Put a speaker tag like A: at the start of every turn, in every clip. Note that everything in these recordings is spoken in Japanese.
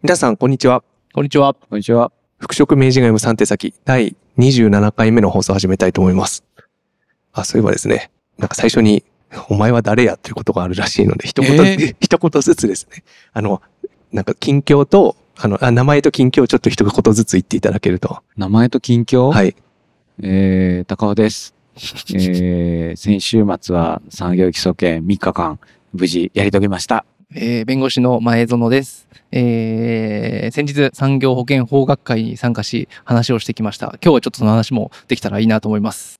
A: 皆さん、こんにちは。
B: こんにちは。
C: こんにちは。
A: 服飾明治ガイム3手先第27回目の放送を始めたいと思います。あ、そういえばですね、なんか最初に、お前は誰やということがあるらしいので、一言、
C: えー？
A: 一言ずつですね、あの、なんか近況と、あの、あ名前と近況をちょっと一言ずつ言っていただけると。
C: 名前と近況？
A: はい。
C: えー、高尾です。えー、先週末は産業基礎研3日間、無事やり遂げました。
B: えー弁護士の前園です。えー先日産業保険法学会に参加し話をしてきました。今日はちょっとその話もできたらいいなと思います。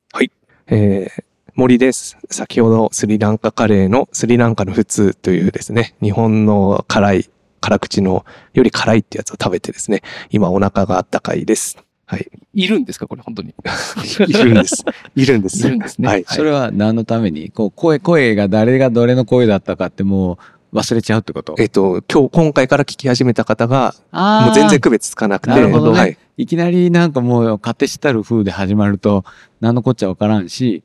A: えー森です。先ほどスリランカカレーのスリランカの普通というですね、日本の辛い、辛口のより辛いってやつを食べてですね、今お腹があったかいです。はい。
B: いるんですかこれ本当に？
A: いるんです。いるんです。
B: いるんですね
A: はい。
C: それは何のために？こう、声、声が誰がどれの声だったかってもう忘れちゃうってこと？
A: えっと、今日、今回から聞き始めた方が、もう全然区別つかなくて、
C: なるほどね
A: はい。
C: いきなりなんかもう勝手知ったる風で始まると何のこっちゃわからんし、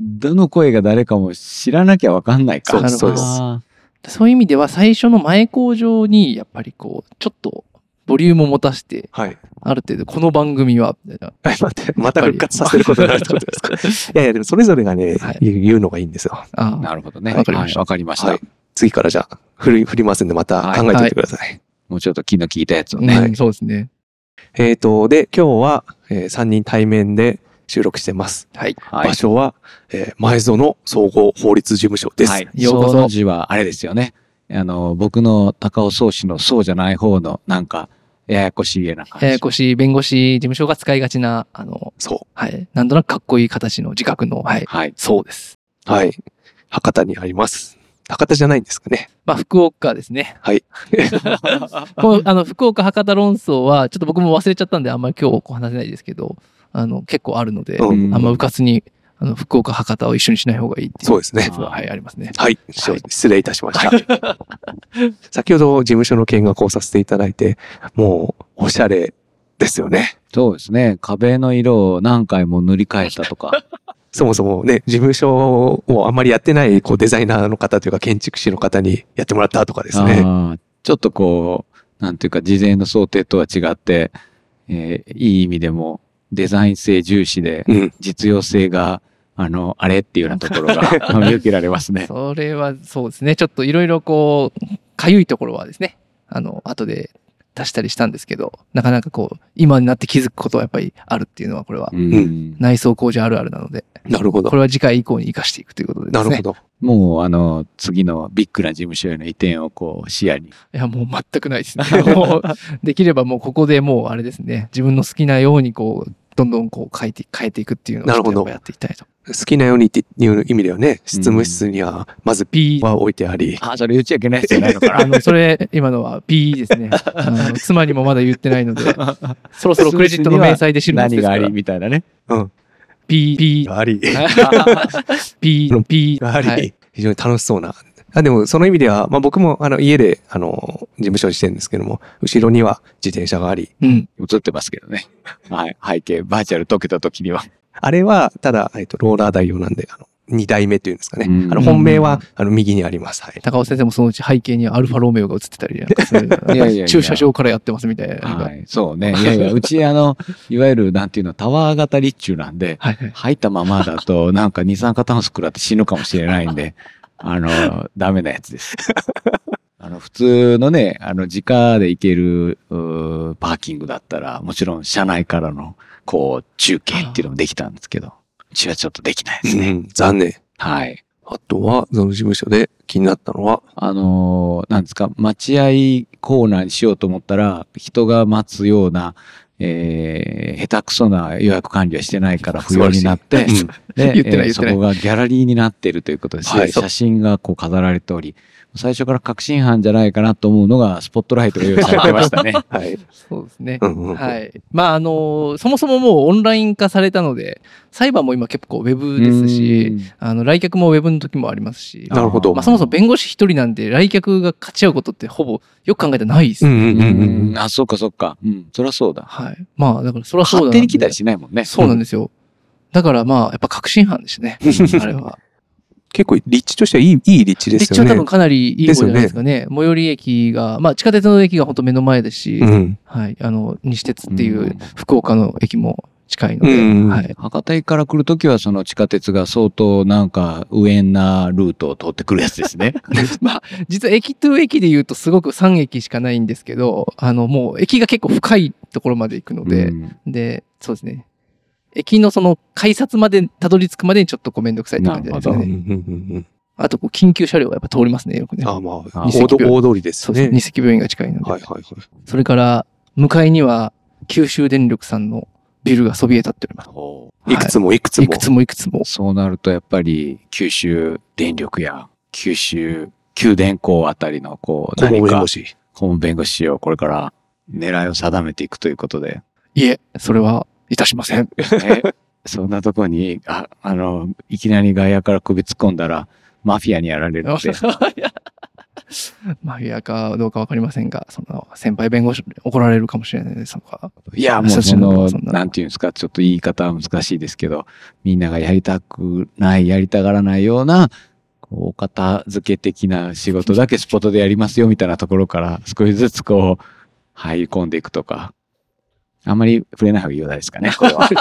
C: どの声が誰かも知らなきゃわかんないか。
A: そうです
B: そうです
C: あ
B: そういう意味では最初の前工場にやっぱりこうちょっとボリュームを持たして
A: はい。
B: ある程度この番組はみ たいな
A: はい、待って、また復活させることになるってことですか？いやいや、でもそれぞれがね、
B: はい
A: 言うのがいいんですよ。
C: なるほどね。
B: わかりました
C: はいわかりました。
A: はい。次からじゃあ、振り、振りますんで、また考えておいてください。
C: もうちょっと気の利いたやつを
B: うん
C: ね。
A: はい
B: そうですね。
A: えっ、と、で、今日は、え3人対面で収録してます。
B: はい。
C: はい
A: 場所は、えー前園総合法律事務所です。
C: はい。
B: ようこそ
C: その字はあれですよね。あの、僕の高尾宗氏のそうじゃない方の、なんか、ややこしいな感じ。
B: ややこしい弁護士事務所が使いがちな、あの、
A: そ
B: はい。なんとなくかっこいい形の自覚の、はい。
C: はい。
B: そうです。
A: う。はい。博多にあります。博多じゃないんですかね。
B: まあ、福岡ですね。
A: はい。
B: この、あの、福岡博多論争は、ちょっと僕も忘れちゃったんで、あんまり今日こう話せないですけど、あの、結構あるので、
A: うん
B: あんまうかつに、あの、福岡博多を一緒にしない方がいいっていう。
A: そうですね
B: 説ははい、ありますね。
A: はい。失礼いたしました。先ほど事務所の見学をさせていただいて、もう、おしゃれですよね。
C: そうですね。壁の色を何回も塗り替えたとか。
A: そもそもね、事務所をあんまりやってない、こう、デザイナーの方というか、建築士の方にやってもらったとかですね。
C: ちょっとこう、なんていうか、事前の想定とは違って、えーいい意味でもデザイン性重視で、
A: うん。
C: 実用性が、あの、あれっていうようなところが 見受けられますね。
B: それはそうですね。ちょっといろいろこう、かゆいところはですね、あの、後で出したりしたんですけど、なかなかこう、今になって気づくことはやっぱりあるっていうのは、これは
C: うん
B: 内装工事あるあるなので、
A: なるほど
B: こ。れは次回以降に生かしていくということでですね。
A: なるほど。
C: もう、あの、次のビッグな事務所への移転をこう、視野に。
B: いや、もう全くないですね。もう、できればもうここでもうあれですね、自分の好きなようにこう、どんどんこう変えて、変えていくっていうのをやっていきたいと。
A: 好きなようにっていう意味ではね、執務室には、まず P は置いてあり、
C: あ、それ言っちゃいけないじゃないのかな。
B: あの、それ、今のは P ですね。あの妻にもまだ言ってないので、そろそろクレジットの明細で知るんです
C: 何があり。みたいなね。
A: うん。
B: P、P、
A: があり、
B: P、P、
A: があり、
B: はい
A: 非常に楽しそうな。あでも、その意味では、まあ僕も、あの、家で、あの、事務所にしてるんですけども、後ろには自転車があり、
B: うん。
C: 映ってますけどね。はい。背景、バーチャル解けた時には。
A: あれは、ただ、えっと、ローラー代用なんで、あの、二代目というんですかね。
C: うん
A: あの、本命は、あの、右にあります。はい。
B: 高尾先生もそのうち背景にアルファロメオが映ってたりなんかする
C: いやいやいや
B: 駐車場からやってますみたいな。は。
C: はいい。そうね。いやいや、うちあの、いわゆる、なんていうの、タワー型立中なんで、
B: はい。
C: 入ったままだと、なんか二酸化炭素食らって死ぬかもしれないんで、あの、ダメなやつです。あの、普通のね、あの、時価で行ける、うーパーキングだったら、もちろん車内からの、こう、中継っていうのもできたんですけど、うちはちょっとできないですね。
A: うん、残念。
C: はい。
A: あとは、その事務所で気になったのは、
C: あのーなんですか、待合コーナーにしようと思ったら、人が待つような、えー、下手くそな予約管理はしてないから不要になって、そこがギャラリーになっているということです。ね。
A: はい。
C: 写真がこう飾られており、最初から確信犯じゃないかなと思うのが、スポットライトが用意されてましたね。
A: はい。
B: そうですね。
A: うんうん。
B: はい。まあ、あの、そもそももうオンライン化されたので、裁判も今結構ウェブですし、あの、来客もウェブの時もありますし、
A: なるほど
B: まあ、そもそも弁護士一人なんで来客が勝ち合うことってほぼよく考えたらないですよ。
A: うんうんうん
C: う
A: うん
C: ん。あ、そっかそっか。うん。そりゃそうだ。
B: はい。まあ、だからそれはそうだな
C: 勝手に来たりしないもんね。
B: そうなんですよ。だからまあ、やっぱ確信犯でしたね。あれは。
A: 結構立地としてはいい、いい立地ですよね。
B: 立地は多分かなりいい方じゃないですかね。最寄り駅が、まあ地下鉄の駅が本当目の前ですし、
A: うん。
B: はい。あの、西鉄っていううん福岡の駅も近いので、
A: うん
B: はい。
C: 博多駅から来るときはその地下鉄が相当なんか無縁なルートを通ってくるやつですね。
B: まあ、実は駅と駅で言うとすごく3駅しかないんですけど、あの、もう駅が結構深いところまで行くので、
C: うん
B: で、そうですね。駅のその改札までたどり着くまでにちょっとこうめんどくさいって感じですね。
A: うん
B: あとこう緊急車両がやっぱ通りますね、よくね。
A: あまあ、
C: あ
A: 大通りです
B: ね。
A: ね。
B: 二石病院が近いので。
A: はいはいはい。
B: それから、向かいには九州電力さんのビルがそびえ立っております。
A: いくつもいくつも。
B: いくつもいくつも。
C: そうなるとやっぱり九州電力や九州九電工あたりのこう
A: 顧問
C: 何か
A: 弁護士。
C: 顧問弁護士をこれから狙いを定めていくということで。
B: いえ、それはいたしません。
C: えそんなとこに、あ、あの、いきなり外野から首突っ込んだら、マフィアにやられるって。
B: マフィアかどうかわかりませんが、その先輩弁護士に怒られるかもしれないですとか。
C: いや、もうその、
B: な
C: なんていうんですか、ちょっと言い方は難しいですけど、みんながやりたくない、やりたがらないような、こうお片付け的な仕事だけスポットでやりますよみたいなところから少しずつこう、入り込んでいくとか。あんまり触れない方がいいようですかね、これは。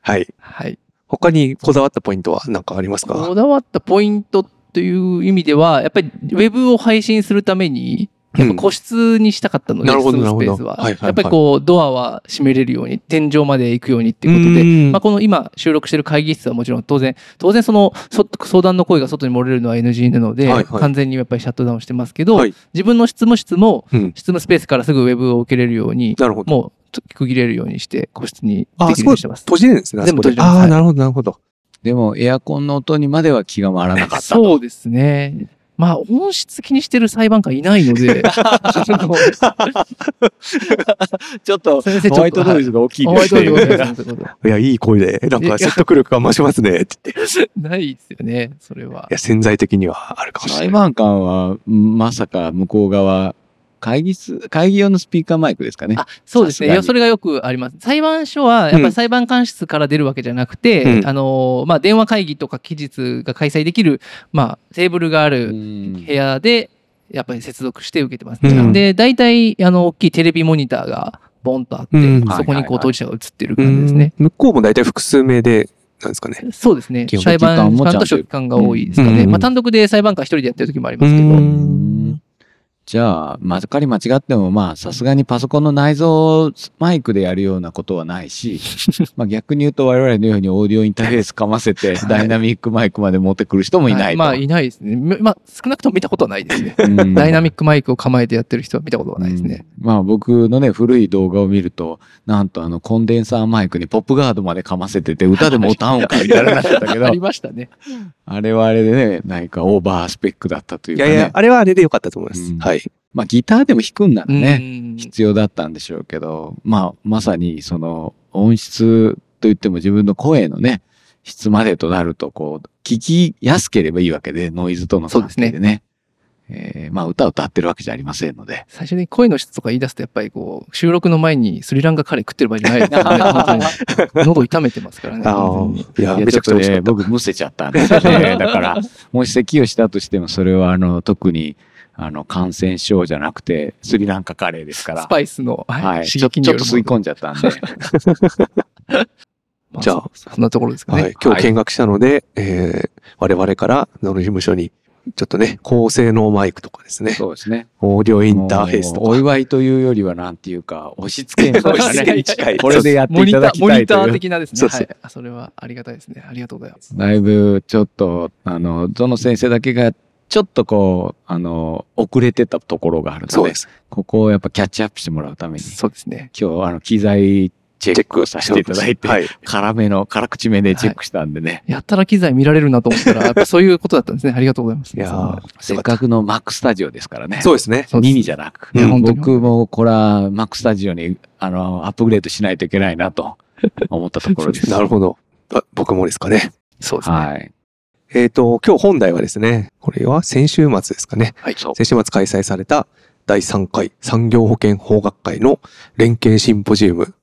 A: はい。
B: はい。
A: 他にこだわったポイントは何かありますか？
B: こだわったポイントという意味では、やっぱりウェブを配信するために、やっぱ個室にしたかったので、
A: なるほど
B: そのスペースは。
A: はいはいはい
B: やっぱりこう、ドアは閉めれるように、天井まで行くようにっていうことで、
A: うん
B: まあ、この今収録してる会議室はもちろん当然、当然そのそ相談の声が外に漏れるのは NG なので、
A: はいはい
B: 完全にやっぱりシャットダウンしてますけど、
A: はい
B: 自分の執務室も、
A: うん
B: 執務スペースからすぐウェブを受けれるように、
A: なるほど。
B: もう区切れるようにして、個室に
A: あ、
B: できるようにしてます。
A: 閉じれるんですね。
B: 全部閉じれますはい
A: ああ、なるほど、なるほど。
C: でも、エアコンの音にまでは気が回らなかったと。
B: そうですね。まあ、音質気にしてる裁判官いないので、
C: ちょっと、ホワイトノイズが大きい
B: ですとい
A: や、いい声で、なんか説得力が増しますね、って言って。い
B: でないですよね、それは。
A: や、潜在的にはあるかもしれない。
C: 裁判官は、まさか向こう側、会議室、会議用のスピーカーマイクですかね。
B: あそうですね。それがよくあります。裁判所は、やっぱり裁判官室から出るわけじゃなくて、
A: うん
B: あの、まあ、電話会議とか期日が開催できる、まあ、テーブルがある
C: うん
B: 部屋で、やっぱり接続して受けてますね。
A: うん
B: で、大体、あの、大きいテレビモニターがボンとあって、
A: うん
B: そこにこう、当事者が映ってる感じですね。
A: うん向こうも大体複数名で、なんですかね。
B: そうですね。裁判官と
C: 書記官
B: が多いですかね。
A: うん
B: まあ、単独で裁判官一人でやってる時もありますけど。
A: うん
C: じゃあ、まかり間違っても、まあ、さすがにパソコンの内蔵マイクでやるようなことはないし、まあ逆に言うと我々のようにオーディオインターフェースかませて、
B: はい
C: ダイナミックマイクまで持ってくる人もいないと。
B: はまあ、いないですね。まあ、少なくとも見たことはないですね。
C: うん
B: ダイナミックマイクを構えてやってる人は見たことはないですね。
C: うんまあ僕のね、古い動画を見ると、なんとあのコンデンサーマイクにポップガードまでかませてて、歌でも歌うんかみたいななってたけど
B: あり、ましたね。
C: あれはあれでね、何かオーバースペックだったというかね。
A: いやいや、あれはあれでよかったと思います。
C: うん
A: はい。
C: まあギターでも弾くんならね、
B: うん
C: 必要だったんでしょうけど、まあまさにその音質といっても自分の声のね、質までとなると、こう、聞きやすければいいわけで、ノイズとの関係でね。えーまあ歌を歌ってるわけじゃありませんので。
B: 最初に声の質とか言い出すと、やっぱりこう、収録の前にスリランカカレー食ってる場合じゃないですからね。喉痛めてますからね。
A: いや、めちゃくちゃ。
C: 僕むせちゃったんですよね。だから、もし咳をしたとしても、それはあの、特に、あの、感染症じゃなくて、スリランカカレーですから。
B: スパイスの、はい
C: はい。
B: 刺
C: ちょ
B: 激による
C: ちょっと吸い込んじゃったんで。
B: ま
A: じゃあ
B: そそんなところですかね。
A: はい。今日見学したので、えー我々から、野の事務所に、ちょっとね、高性能マイクとかですね、
C: そうですね。
A: オーディオインターフェースとか。
C: お祝いというよりは、なんていうか、押し付けみ
A: 近い
C: ね。これでやって
B: モニター、
C: いただき
B: モニター
C: たいという。
B: 的なですね。
A: そうそう
B: はい。あそれはありがたいですね。ありがとうございます。
C: だいぶ、ちょっと、あの、どの先生だけが、ちょっとこう、あの、遅れてたところがあるので
A: そうで、す。
C: ここをやっぱキャッチアップしてもらうために、
B: そうですね。
C: 今日、あの、機材チェックをさせていただいて、
A: はい。
C: 辛めの、辛口めでチェックしたんでね。
B: やったら機材見られるなと思ったら、やっぱそういうことだったんですね。ありがとうございます。
A: いやー
C: せっかくの Mac スタジオですからね。
A: そうですね。
C: ミニじゃなく。僕もこれは Mac スタジオに、あの、アップグレードしないといけないなと思ったところです。
A: なるほど。あ僕もですかね。
B: そうですね。
C: はい。
A: えっ、と、今日本題はですね、これは先週末ですかね。
B: はい。
C: そう。
A: 先週末開催された第3回産業保険法学会の連携シンポジウム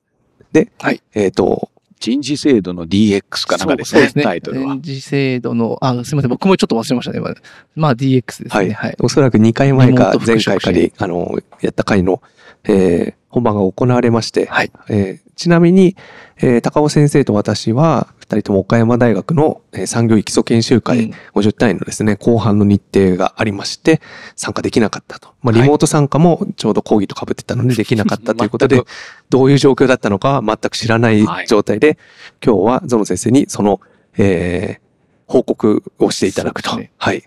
A: で、
B: はい
A: えっ、と、
C: 人事制度の DX かなんかですね、
B: そうですね。
C: タイトルは
B: 人。事制度の、あ、すみません。僕もちょっと忘れましたね。今まあ DX ですね。
A: はい。
B: はい。
A: おそらく2回前か前
B: 職
A: 回かに、あの、やった回の、えー本番が行われまして、
B: はい。
A: えーちなみに、えー高尾先生と私は、二人とも岡山大学の、えー産業医基礎研修
B: う
A: 会
B: ん
A: 50単位のですね、後半の日程がありまして、参加できなかったと。まあ、
C: はい。
A: リモート参加もちょうど講義と被ってたのでできなかったということで どういう状況だったのかは全く知らない
C: はい。
A: 状態で、今日はゾノ先生にその、えー報告をしていただくと、
B: ね。
A: はい、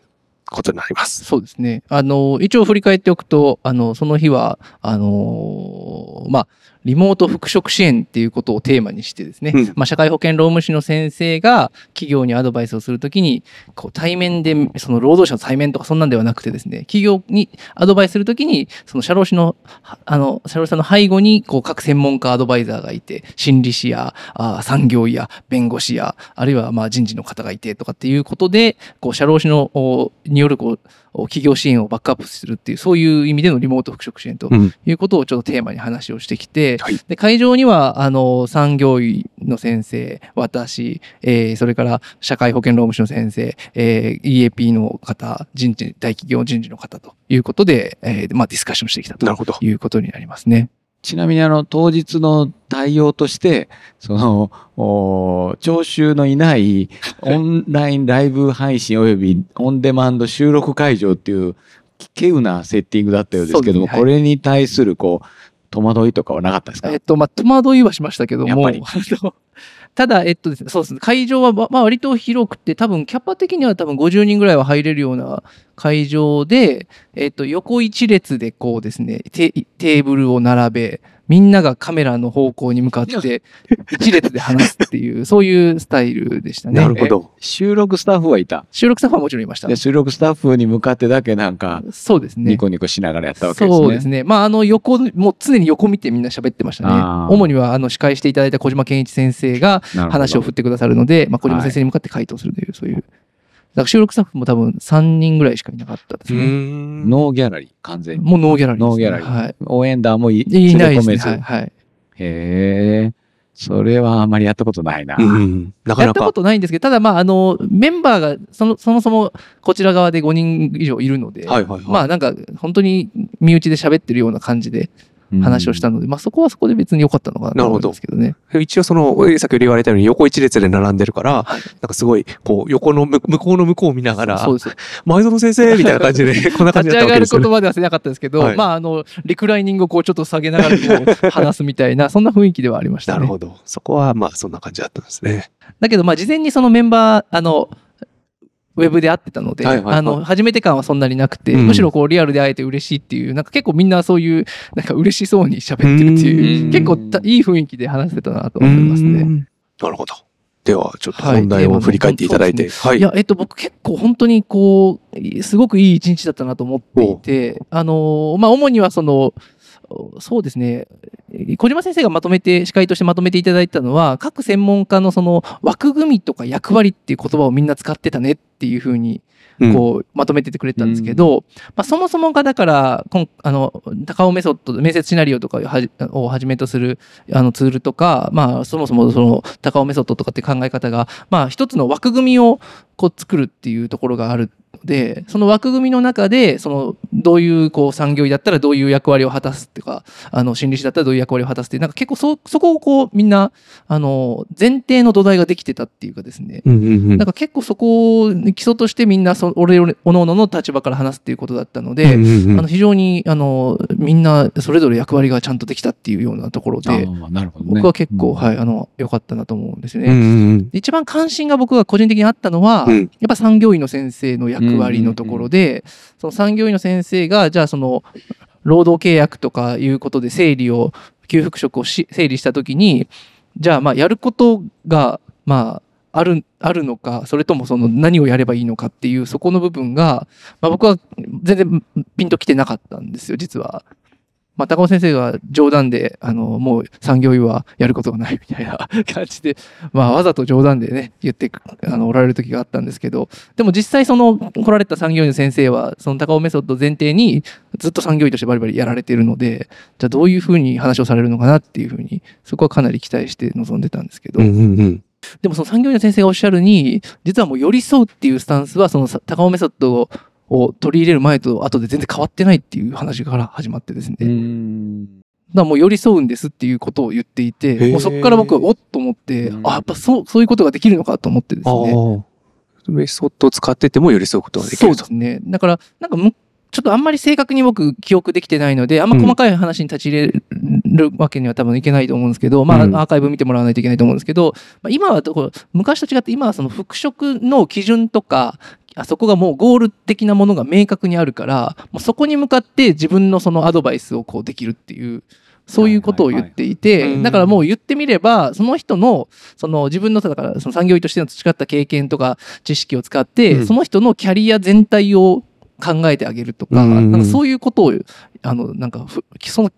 A: ことになります。
B: そうですね。あの、一応振り返っておくと、あの、その日は、あのまあ、リモート復職支援っていうことをテーマにしてですね、
A: うん
B: まあ、社会保険労務士の先生が企業にアドバイスをするときに、こう対面で、その労働者の対面とかそんなんではなくてですね、企業にアドバイスするときに、その社労士の、はあの、社労士さんの背後に、こう各専門家アドバイザーがいて、心理師や、あ産業医や、弁護士や、あるいはまあ人事の方がいてとかっていうことで、こう社労士の、おによるこう、お企業支援をバックアップするっていう、そういう意味でのリモート復職支援と
A: うん。
B: いうことをちょっとテーマに話をしてきて、
A: はい
B: で会場にはあの産業医の先生、私、えーそれから社会保険労務士の先生、えー EAP の方、人事、大企業人事の方ということで、えーまあ、ディスカッションしてきたと。いうことになりますね。
C: ちなみにあの、当日の対応として、その、お聴衆のいない オンラインライブ配信及びオンデマンド収録会場っていう、稀有なセッティングだったようですけども、
B: ねはい
C: これに対する、こう、戸惑いとかはなかったですか？
B: えっと、まあ、戸惑いはしましたけども、ただ、えっとですね、そうですね、会場は、ままあ、割と広くて、多分、キャパ的には多分50人ぐらいは入れるような会場で、えっと、横一列でこうですね、テテーブルを並べ、みんながカメラの方向に向かって、一列で話すっていう、そういうスタイルでしたね。
A: なるほど。
C: 収録スタッフはいた。
B: 収録スタッフはもちろんいました
C: で、。収録スタッフに向かってだけなんか、
B: そうですね。
C: ニコニコしながらやったわけですね。
B: そうですね。まあ、あの、横、もう常に横見てみんな喋ってましたね主には、あの、司会していただいた小島健一先生が話を振ってくださるので、まあ、小島先生に向かって回答するという、そういう。だから収録スタッフも多分3人ぐらいしかいなかったですね。
A: ん
C: ノーギャラリー、完全に。
B: もうノーギャラリーです、ね。
C: ノーギャラリー
B: はい。
C: 応援団もい
B: いないですね。はい。はい
C: へえ。それはあまりやったことないな。
A: うん。なかなか。
B: やったことないんですけど、ただまあ、あの、メンバーがその、そもそもこちら側で5人以上いるので、
A: はいはいはい。
B: まあなんか本当に身内で喋ってるような感じで
C: うん
B: 話をしたので、まあそこはそこで別に良かったのかなと思うんですけどね。
A: 一応その、先ほど言われたように横一列で並んでるから、
B: はい
A: なんかすごい、こう、横の向向こうの向こうを見ながら、
B: そうです。
A: 前園先生みたいな感じで、こんな感じ
B: 立ち上がる
A: だったわけですよね。
B: ことまではせなかったですけど、
A: はい
B: まああの、リクライニングをこうちょっと下げながらこう話すみたいな、そんな雰囲気ではありましたね。
A: なるほど。そこは、まあ、そんな感じだったんですね。
B: だけど、まあ事前にそのメンバー、あの、ウェブで会ってたので、
A: はいはいはい。
B: あの、初めて感はそんなになくて、
A: うん。
B: むしろこうリアルで会えて嬉しいっていう、なんか結構みんなそういう、なんか嬉しそうに喋ってるっていうう、
C: ん。
B: 結構たいい雰囲気で話せたなと思いますね。
A: うん。なるほど。では、ちょっと
B: はい。
A: 本題を振り返っていただいて。はい。
B: いや、えっと、僕結構本当にこう、すごくいい一日だったなと思っていて、あの、まあ、主にはその、そうですね、小島先生がまとめて、司会としてまとめていただいたのは、各専門家のその枠組みとか役割っていう言葉をみんな使ってたねっていうふうに、
A: うん。
B: こう、まとめててくれたんですけど、まあ、そもそもがだから、こんあの、高尾メソッド、面接シナリオとかをはじをはじめとするあのツールとか、まあ、そもそもその高尾メソッドとかって考え方が、まあ、一つの枠組みをこう作るっていうところがあるので、その枠組みの中で、その、どういうこう産業医だったらどういう役割を果たすっていうか、あの、心理師だったらどういう役割を果たすっていう、なんか結構そ、そこをこう、みんな、あの、前提の土台ができてたっていうかですね、
A: うんうんうん。
B: なんか結構そこを基礎としてみんなそ俺々おののの立場から話すっていうことだったので、
A: うんうんうん。
B: あの非常にあのみんなそれぞれ役割がちゃんとできたっていうようなところ
C: あ
B: で、
C: ーなるほどね。
B: 僕は結構、
C: うん。
B: はいあの良かったなと思うんですよね。
A: うんうんうん。
B: 一番関心が僕が個人的にあったのは、
A: うん。
B: やっぱ産業医の先生の役割のところで、その産業医の先生がじゃあその労働契約とかいうことで整理を給付職をし整理した時にじゃあまあやることがまああるあるのかそれともその何をやればいいのかっていうそこの部分が、まあ、僕は全然ピンときてなかったんですよ実は。まあ、高尾先生が冗談で、あの、もう産業医はやることがないみたいな 感じで、まあ、わざと冗談でね、言ってあのおられる時があったんですけど、でも実際その来られた産業医の先生は、その高尾メソッド前提にずっと産業医としてバリバリやられているので、じゃあどういうふうに話をされるのかなっていうふうに、そこはかなり期待して臨んでたんですけど、
A: うんうんうん。
B: でもその産業医の先生がおっしゃるに、実はもう寄り添うっていうスタンスは、そのさ高尾メソッドをを取り入れる前と後で全然変わってないっていう話から始まってですね。
C: う
B: だもう寄り添うんですっていうことを言ってい
A: へ
B: て、
A: ー
B: もうそこから僕はおっと思って、
C: うん
B: あ、やっぱそう、そういうことができるのかと思ってです
A: あ
B: ね。
A: あ。メソッドを使ってても寄り添うことができると
B: そうです。ね。だから、なんかむ、ちょっとあんまり正確に僕記憶できてないので、あんま細かい話に立ち入れるわけには多分いけないと思うんですけど、まあ、
A: うん
B: アーカイブ見てもらわないといけないと思うんですけど、まあ、今はどこ昔と違って今はその復職の基準とか、あそこがもうゴール的なものが明確にあるから、もうそこに向かって自分のそのアドバイスをこうできるっていう、そういうことを言っていて、
A: はい
B: だからもう言ってみれば、その人の、その自分の、だからその産業医としての培った経験とか知識を使って、
A: うん。
B: その人のキャリア全体を考えてあげるとか、
A: うんうん
B: なんかそういうことを、あの、なんかふ、その、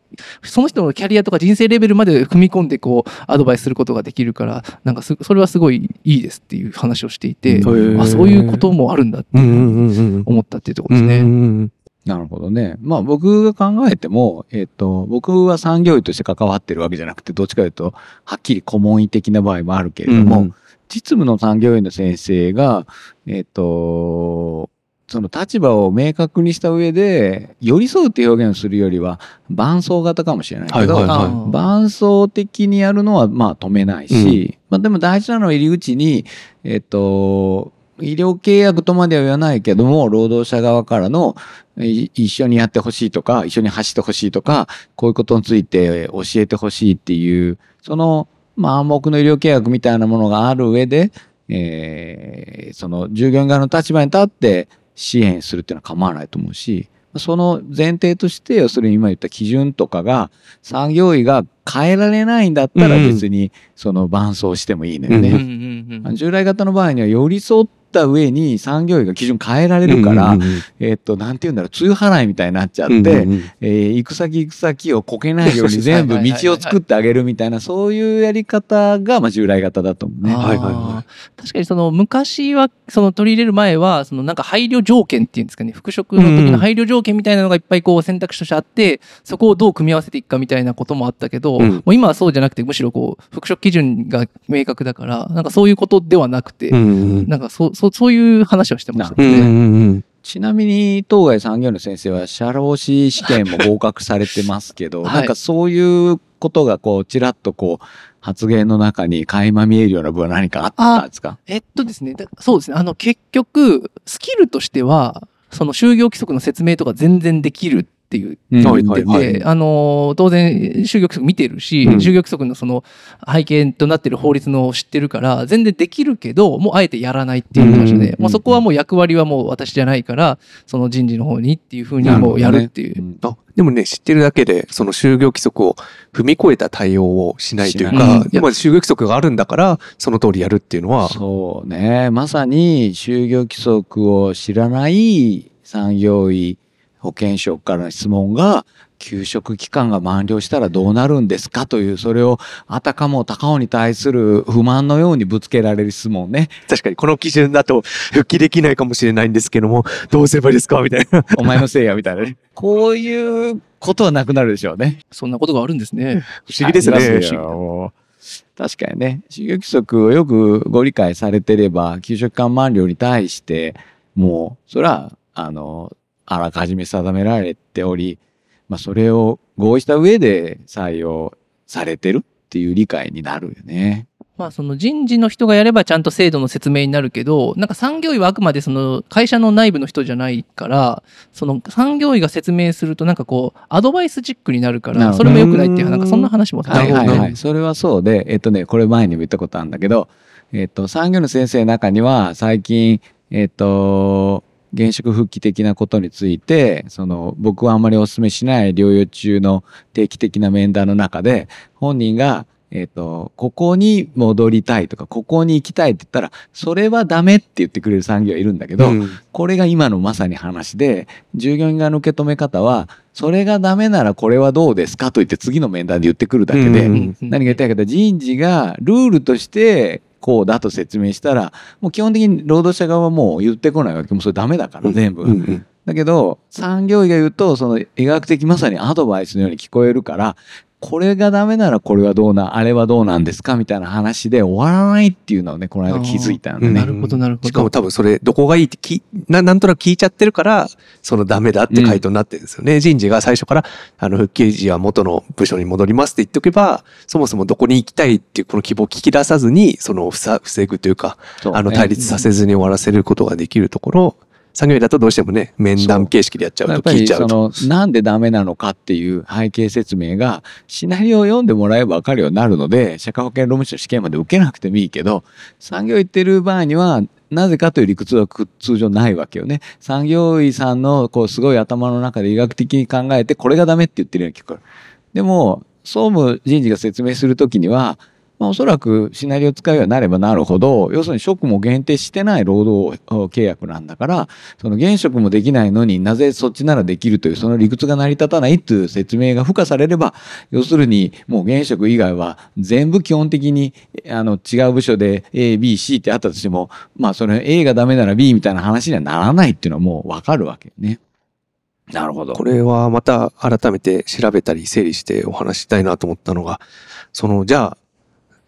B: その人のキャリアとか人生レベルまで踏み込んで、こう、アドバイスすることができるから、なんかす、それはすごいいいですっていう話をしていて、
A: うん
B: あ、そういうこともあるんだって
A: うんうんうんうん。
B: 思ったっていうところですね。
A: うんうん
C: なるほどね。まあ僕が考えても、えっ、と、僕は産業医として関わってるわけじゃなくて、どっちかというと、はっきり顧問医的な場合もあるけれども、
A: うん
C: 実務の産業医の先生が、えっ、と、その立場を明確にした上で、寄り添うっていう表現をするよりは、伴走型かもしれないけど、
A: はいはいはい。
C: 伴走的にやるのはまあ止めないし、まあでも大事なのは入り口に、えっと、医療契約とまでは言わないけども、労働者側からのい一緒にやってほしいとか、一緒に走ってほしいとか、こういうことについて教えてほしいっていう、その、まあ暗黙の医療契約みたいなものがある上で、えーその従業員側の立場に立って支援するっていうのは構わないと思うし、その前提として、要するに今言った基準とかが、産業医が変えられないんだったら別にその伴走してもいいのよね。従来型の場合には寄り添った上に産業医が基準変えられるから、えっと、なんて言うんだろう、梅雨払いみたいになっちゃって、えー行く先行く先をこけないように全部道を作ってあげるみたいな、そういうやり方が、まあ、従来型だと思うね。
A: はいはいは
B: 確かにその昔はその取り入れる前はそのなんか配慮条件っていうんですかね。復職の時の配慮条件みたいなのがいっぱいこう選択肢としてあってそこをどう組み合わせていくかみたいなこともあったけど、
A: うん。
B: もう今はそうじゃなくてむしろこう復職基準が明確だからなんかそういうことではなくて、
A: うんうん
B: なんかそうそうそういう話をしてました。
A: うんうん
B: ね。
A: うん。
C: ちなみに、当該産業医の先生は、社労士試験も合格されてますけど、
B: はい。
C: なんかそういうことが、こう、ちらっとこう、発言の中に垣間見えるような部分は何かあったんですか？
B: えっとですね、だそうですね、あの結局、スキルとしては、その就業規則の説明とか全然できるっていう言ってて、
A: はいはい
B: あの当然就業規則見てるし、
A: うん。
B: 就業規則のその背景となってる法律のを知ってるから全然できるけどもうあえてやらないって言ってましたね、
C: うん
B: もうそこはもう役割はもう私じゃないからその人事の方にっていうふうにもうやるっていう。
C: うん。
A: あでもね知ってるだけでその就業規則を踏み越えた対応をしないというか今就業規則があるんだからその通りやるっていうのは。
C: そうね。まさに、就業規則を知らない産業医保健職からの質問が、休職期間が満了したらどうなるんですかという、それをあたかも高尾に対する不満のようにぶつけられる質問ね。
A: 確かにこの基準だと復帰できないかもしれないんですけどもどうすればいいですか？みたいな。
C: お前のせいやみたいなね。こういうことはなくなるでしょうね。
B: そんなことがあるんですね。
A: 不思議ですね。
C: 確かにね、就業規則をよくご理解されてれば、給食間満了に対して、もう、それは、あの、あらかじめ定められており、まあ、それを合意した上で採用されてるっていう理解になるよね。
B: まあその人事の人がやればちゃんと制度の説明になるけど、なんか産業医はあくまでその会社の内部の人じゃないから、その産業医が説明するとなんかこうアドバイスチックになるから、それも良くないっていう、なんかそんな話もさ
C: はいはいはい。それはそうで、えっとね、これ前にも言ったことあるんだけど、えっと、産業の先生の中には、最近、えっと、現職復帰的なことについて、その、僕はあんまりお勧めしない療養中の定期的な面談の中で、本人が、えっ、と、ここに戻りたいとか、ここに行きたいって言ったら、それはダメって言ってくれる産業はいるんだけど、
A: うん。
C: これが今のまさに話で、従業員側の受け止め方は、それがダメならこれはどうですかと言って次の面談で言ってくるだけで、
A: うん。
C: 何が言いたいかというと人事がルールとしてこうだと説明したら、もう基本的に労働者側はもう言ってこないわけ。もうそれダメだから、全部。
A: うんうん
C: だけど、産業医が言うと、その医学的まさにアドバイスのように聞こえるから、これがダメならこれはどうな、あれはどうなんですかみたいな話で終わらないっていうのをね、この間気づいたんで
A: うん。
C: ね。
B: なるほどなるほど。
A: しかも多分それどこがいいってきななんとなく聞いちゃってるからそのダメだって回答になってるんですよね、人事が最初からあの復帰時は元の部署に戻りますって言っておけばそもそもどこに行きたいっていうこの希望を聞き出さずにそのふさ防ぐというか
C: そうね。
A: あの対立させずに終わらせることができるところ作業員だとどうしてもね面談形式でやっちゃうと聞いちゃと。
C: そうのなんでダメなのかっていう背景説明がシナリオを読んでもらえば分かるようになるので社会保険労務士の試験まで受けなくてもいいけど産業行ってる場合にはなぜかという理屈はく通常ないわけよね。産業医さんのこうすごい頭の中で医学的に考えてこれがダメって言ってるように聞こえる。でも総務人事が説明するときにはまあ、おそらくシナリオを使うようになればなるほど要するに職務を限定してない労働契約なんだからその現職もできないのになぜそっちならできるというその理屈が成り立たないという説明が付加されれば要するにもう現職以外は全部基本的にあの違う部署で ABC ってあったとしてもまあそれ A がダメなら B みたいな話にはならないっていうのはもうわかるわけね。なるほど。
A: これはまた改めて調べたり整理してお話したいなと思ったのが、その、じゃあ、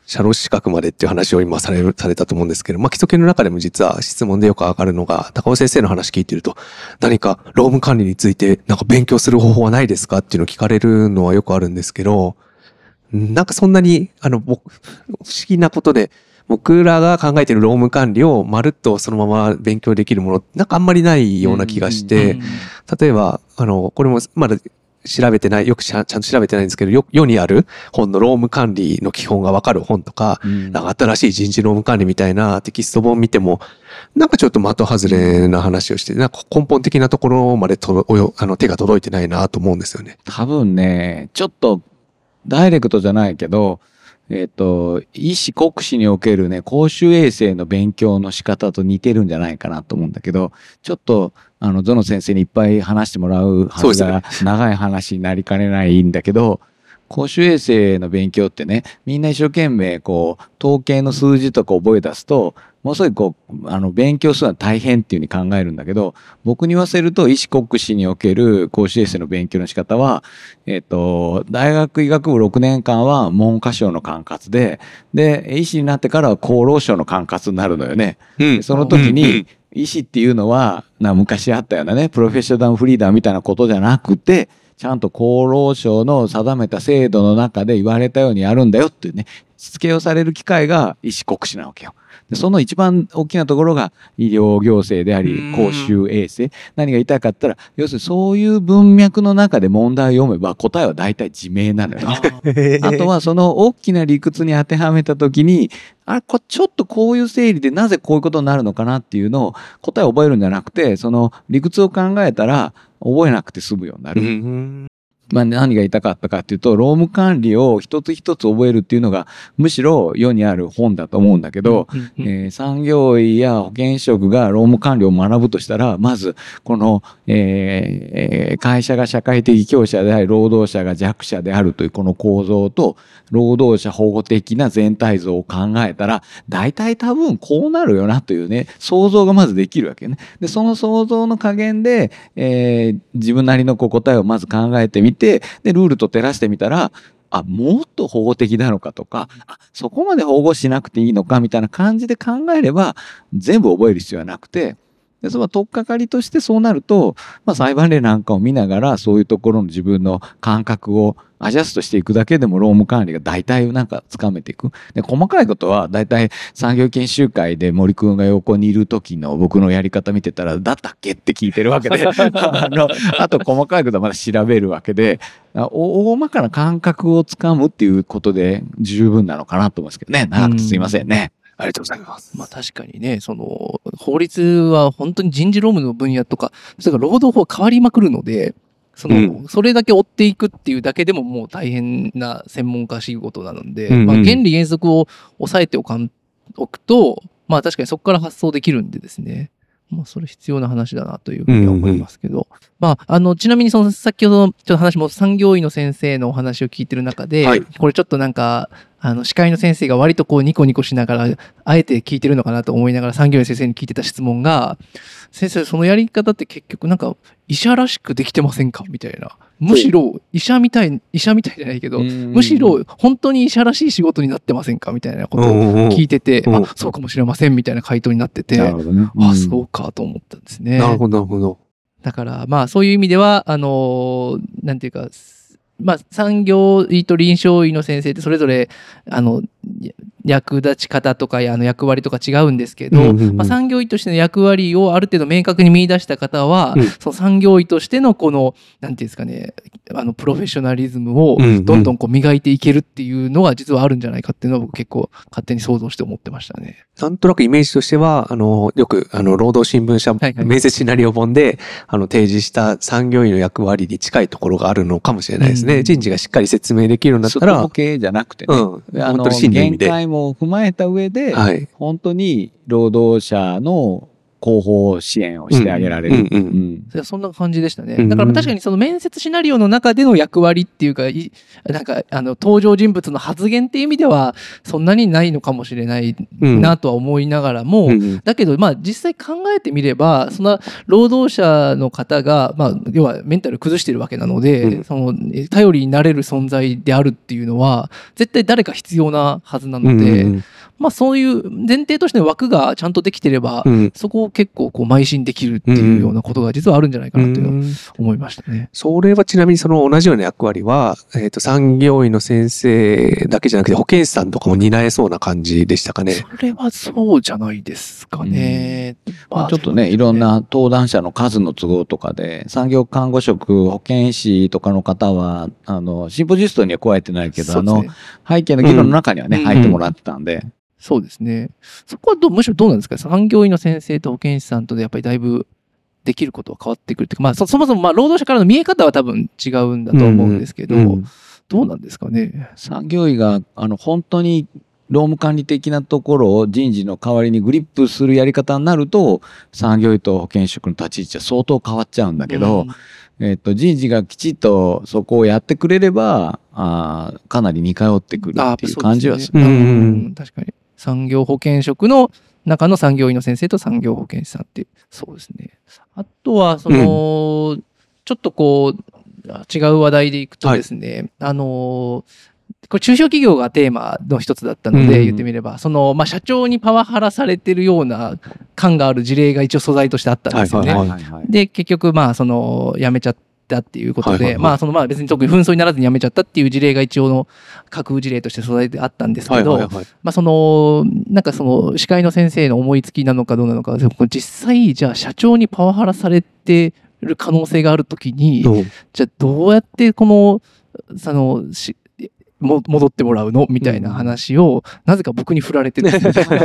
A: 社労士資格までっていう話を今される、されたと思うんですけど、まあ、基礎研の中でも実は質問でよく上がるのが、高尾先生の話聞いてると、何か労務管理についてなんか勉強する方法はないですかっていうのを聞かれるのはよくあるんですけど、なんかそんなに、あの、僕、不思議なことで、僕らが考えている労務管理をまるっとそのまま勉強できるもの、なんかあんまりないような気がして、例えば、あの、これもまだ調べてない、よくちゃんちゃんと調べてないんですけど、よ世にある本の労務管理の基本がわかる本とか、
C: うん
A: なんか新しい人事労務管理みたいなテキスト本見ても、なんかちょっと的外れな話をして、なんか根本的なところまでとおよあの手が届いてないなと思うんですよね。
C: 多分ね、ちょっとダイレクトじゃないけど、えっ、と、医師国試におけるね、公衆衛生の勉強の仕方と似てるんじゃないかなと思うんだけど、ちょっと、あの、ゾノ先生にいっぱい話してもらうはずが、長い話になりかねないんだけど、公衆衛生の勉強ってね、みんな一生懸命、こう、統計の数字とか覚え出すと、ものすごいこう、あの、勉強するのは大変っていうふうに考えるんだけど、僕に言わせると、医師国試における公衆衛生の勉強の仕方は、えっ、と、大学医学部6年間は文科省の管轄で、で、医師になってからは厚労省の管轄になるのよね。
A: うん。
C: その時に、医師っていうのは、な昔あったようなね、プロフェッショナルフリーダーみたいなことじゃなくて、ちゃんと厚労省の定めた制度の中で言われたようにやるんだよっていうね、しつけをされる機会が医師国試なわけよ。でその一番大きなところが医療行政であり
A: うん
C: 公衆衛生何が言いたかったら要するにそういう文脈の中で問題を読めば答えは大体自明なのよね。あとはその大きな理屈に当てはめた時にあこちょっとこういう整理でなぜこういうことになるのかなっていうのを答えを覚えるんじゃなくてその理屈を考えたら覚えなくて済むようにな
A: う
C: る。
A: ん
C: まあ、何が言いたかったかっていうと労務管理を一つ一つ覚えるっていうのがむしろ世にある本だと思うんだけど、えー産業医や保健職が労務管理を学ぶとしたらまずこの、えーえー会社が社会的強者であり労働者が弱者であるというこの構造と労働者保護的な全体像を考えたら大体多分こうなるよなというね想像がまずできるわけね。でその想像の加減で、えー自分なりのこう答えをまず考えてみてでルールと照らしてみたらあもっと保護的なのかとかあそこまで保護しなくていいのかみたいな感じで考えれば全部覚える必要はなくてでその取っかかりとしてそうなると、まあ、裁判例なんかを見ながらそういうところの自分の感覚をアジャストしていくだけでも労務管理が大体なんかつかめていく。で細かいことは大体産業研修会で森くんが横にいる時の僕のやり方見てたらだったっけって聞いてるわけで あのあと細かいことはまだ調べるわけで大まかな感覚をつかむっていうことで十分なのかなと思うんですけどね長くてすいませんね。
A: ありがとうございます。
B: まあ確かにね、その、法律は本当に人事労務の分野とか、それから労働法変わりまくるので、その、
A: うん
B: それだけ追っていくっていうだけでももう大変な専門家仕事なので、
A: うんうん
B: まあ、原理原則を抑えておかんおくと、まあ確かにそこから発想できるんでですね。まあそれ必要な話だなというふうには思いますけど。まああの、ちなみにその先ほどのちょっと話も産業医の先生のお話を聞いてる中で、
A: はい
B: これちょっとなんか、あの、司会の先生が割とこうニコニコしながら、あえて聞いてるのかなと思いながら産業医の先生に聞いてた質問が、先生、そのやり方って結局なんか医者らしくできてませんかみたいな。むしろ医者みたい、医者みたいじゃないけど、むしろ本当に医者らしい仕事になってませんかみたいなことを聞いてて、あ、そうかもしれませんみたいな回答になってて、
C: なるほどね。
B: あ、そうかと思ったんですね。
A: なるほど、なるほど。
B: だから、まあ、そういう意味では、あのーなんていうか、すまあ、産業医と臨床医の先生ってそれぞれ、あの、役立ち方とかあの役割とか違うんですけど、
A: うんうんうん
B: まあ、産業医としての役割をある程度明確に見出した方は、
A: うん
B: その産業医としてのこの、なんていうんですかね、あの、プロフェッショナリズムを
A: うんうん
B: どんどんこう磨いていけるっていうのが実はあるんじゃないかっていうのは僕結構勝手に想像して思ってましたね。
A: なんとなくイメージとしては、あの、よく、あの、労働新聞社面接シナリオ本で、あの、提示した産業医の役割に近いところがあるのかもしれないですね。
B: うん
A: 人事がしっかり説明できるんだったら
C: 外ボ、ケじゃなくてね。
A: うん。
C: あの
A: 本当に真の意味
C: 限
A: で。
C: 界も踏まえた上で、
A: はい。
C: 本当に労働者の広報支援をしてあげられる。
A: うんうんうん
B: そんな感じでしたね。
A: うん
B: だから確かにその面接シナリオの中での役割っていうか、いなんかあの登場人物の発言っていう意味ではそんなにないのかもしれない
A: うん
B: なとは思いながらも、
A: うんうん。
B: だけどまあ実際考えてみればその労働者の方が、まあ、要はメンタル崩してるわけなので、
A: うん。
B: そのえ頼りになれる存在であるっていうのは絶対誰か必要なはずなので、
A: うん
B: まあそういう前提としての枠がちゃんとできてれば、
A: うん。うん
B: そこを結構こう邁進できるっていうようなことが実はあるんじゃないかなっていうのは
A: うん。
B: 思いましたね。
A: それはちなみにその同じような役割は、えっ、と、産業医の先生だけじゃなくて保健師さんとかも担えそうな感じでしたかね。
B: それはそうじゃないですかね。
C: まあ、ちょっとね、いろんな登壇者の数の都合とかで、産業看護職、保健師とかの方は、あの、シンポジストには加えてないけど、あの背景の議論の中にはね、
B: うん。
C: 入ってもらってたんで、
B: そうですね。そこはどうむしろどうなんですか？産業医の先生と保健師さんとでやっぱりだいぶできることは変わってくるっていうか、まあそそもそもまあ労働者からの見え方は多分違うんだと思うんですけど、
A: うん
B: どうなんですかね？
C: 産業医が、あの、本当に、労務管理的なところを人事の代わりにグリップするやり方になると、産業医と保健職の立ち位置は相当変わっちゃうんだけど、えっと、人事がきちっとそこをやってくれれば、あーかなり似通ってくるっていう感じはする。
B: る。
A: うんうん
B: うん確かに。産業保健職の中の産業医の先生と産業保健師さんっていう、そうですね。あとは、その、ちょっとこう、違う話題でいくとですね、あのこれ中小企業がテーマの一つだったので、
A: うん。
B: 言ってみれば、その、まあ、社長にパワハラされてるような感がある事例が一応素材としてあったんですよね。
A: はい
C: はいはい。
B: で、結局、まあ、その、辞めちゃったっていうことで、まあ、その、まあ、別に特に紛争にならずに辞めちゃったっていう事例が一応の架空事例として素材であったんですけど。まあ、その、なんかその、司会の先生の思いつきなのかどうなのか、実際、じゃあ社長にパワハラされてる可能性があるときに、じゃあどうやってこの、その、戻ってもらうの？みたいな話を、なぜか僕に振られてる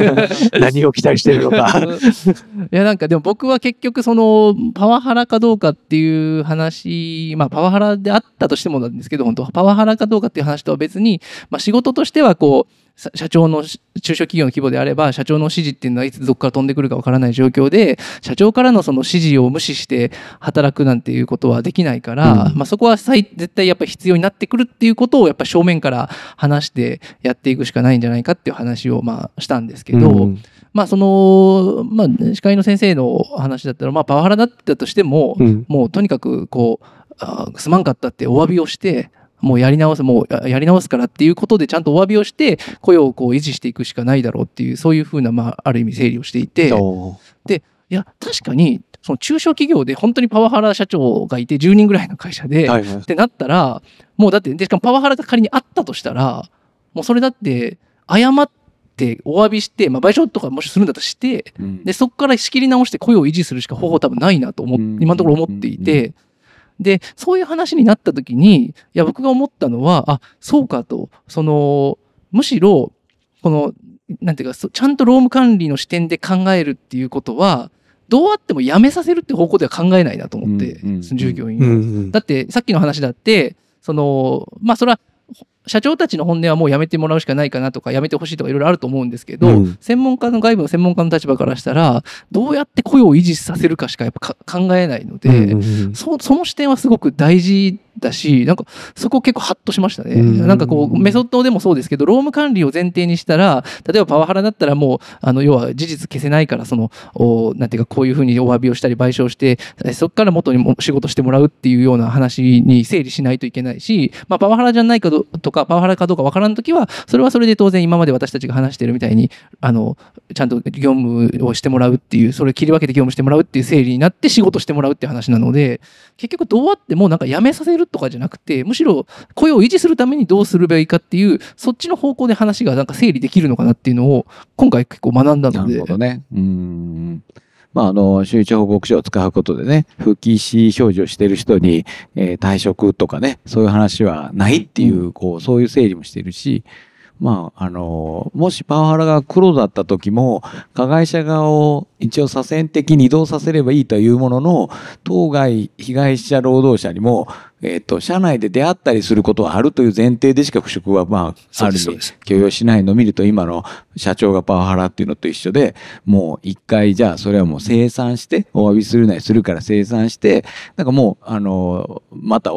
A: 何を期待してるのか。
B: いやなんかでも僕は結局そのパワハラかどうかっていう話まあパワハラであったとしてもなんですけど本当パワハラかどうかっていう話とは別に、まあ、仕事としてはこうさ社長のし中小企業の規模であれば社長の指示っていうのはいつどこから飛んでくるかわからない状況で社長からのその指示を無視して働くなんていうことはできないから、
A: うん。
B: まあ、そこは最絶対やっぱり必要になってくるっていうことをやっぱ正面から話してやっていくしかないんじゃないかっていう話をまあしたんですけど、
A: うん。
B: まあその、まあ司会の先生の話だったら、まあパワハラだったとしても、
A: うん。
B: もうとにかくこう、あーすまんかったってお詫びをして、もうやり直す、もうややり直すからっていうことでちゃんとお詫びをして、雇用をこう維持していくしかないだろうっていう、そういうふうな、まあある意味整理をしていて、い
A: そう。
B: や、確かに、その中小企業で本当にパワハラ社長がいて10人ぐらいの会社で、
A: はいはい。
B: ってなったら、もうだって、でしかもパワハラが仮にあったとしたら、もうそれだって、謝ってお詫びして、まあ、賠償とかもしするんだったらして、
C: うん。
B: で、そこから仕切り直して雇用を維持するしか方法多分ないなと思っ
C: うん。
B: 今のところ思っていて、で、そういう話になった時に、いや、僕が思ったのは、あ、そうかと、その、むしろ、この、なんていうか、そちゃんと労務管理の視点で考えるっていうことは、どうあっても辞めさせるって方向では考えないなと思って、
C: うんうん。
B: その従業員を、
A: うんうん。
B: だってさっきの話だってそのまあそれは社長たちの本音はもうやめてもらうしかないかなとかやめてほしいとかいろいろあると思うんですけど、
A: うん。
B: 専門家の外部の専門家の立場からしたらどうやって雇用を維持させるかしかやっぱか考えないので、
A: うんうんうん。
B: そその視点はすごく大事だしなんかそこ結構ハッとしましたね、
A: うん。
B: なんかこうメソッドでもそうですけど労務管理を前提にしたら例えばパワハラだったらもうあの要は事実消せないからそのおなんていうかこういうふうにお詫びをしたり賠償してえそこから元にも仕事してもらうっていうような話に整理しないといけないし、まあ、パワハラじゃないかどとかパワハラかどうかわからん時はそれはそれで当然今まで私たちが話してるみたいにあのちゃんと業務をしてもらうっていうそれ切り分けて業務してもらうっていう整理になって仕事してもらうって話なので結局どうあってもなんか辞めさせるとかじゃなくてむしろ雇用を維持するためにどうするべきかっていうそっちの方向で話がなんか整理できるのかなっていうのを今回結構学んだ
C: な
B: ので
C: るほどね。うん。まあ、あの、周知報告書を使うことでね、復帰意思表示をしている人に、えー退職とかね、そういう話はないっていう、こう、そういう整理もしてるし、まあ、あの、もしパワハラが黒だった時も、加害者側を一応左遷的に移動させればいいというものの、当該被害者労働者にも、えっ、と、社内で出会ったりすることはあるという前提でしか復職は、まあ、ある意味許容しないのを見ると、今の社長がパワハラっていうのと一緒で、もう一回じゃあそれはもう生産して、お詫びするなりするから生産して、なんかもう、あの、また、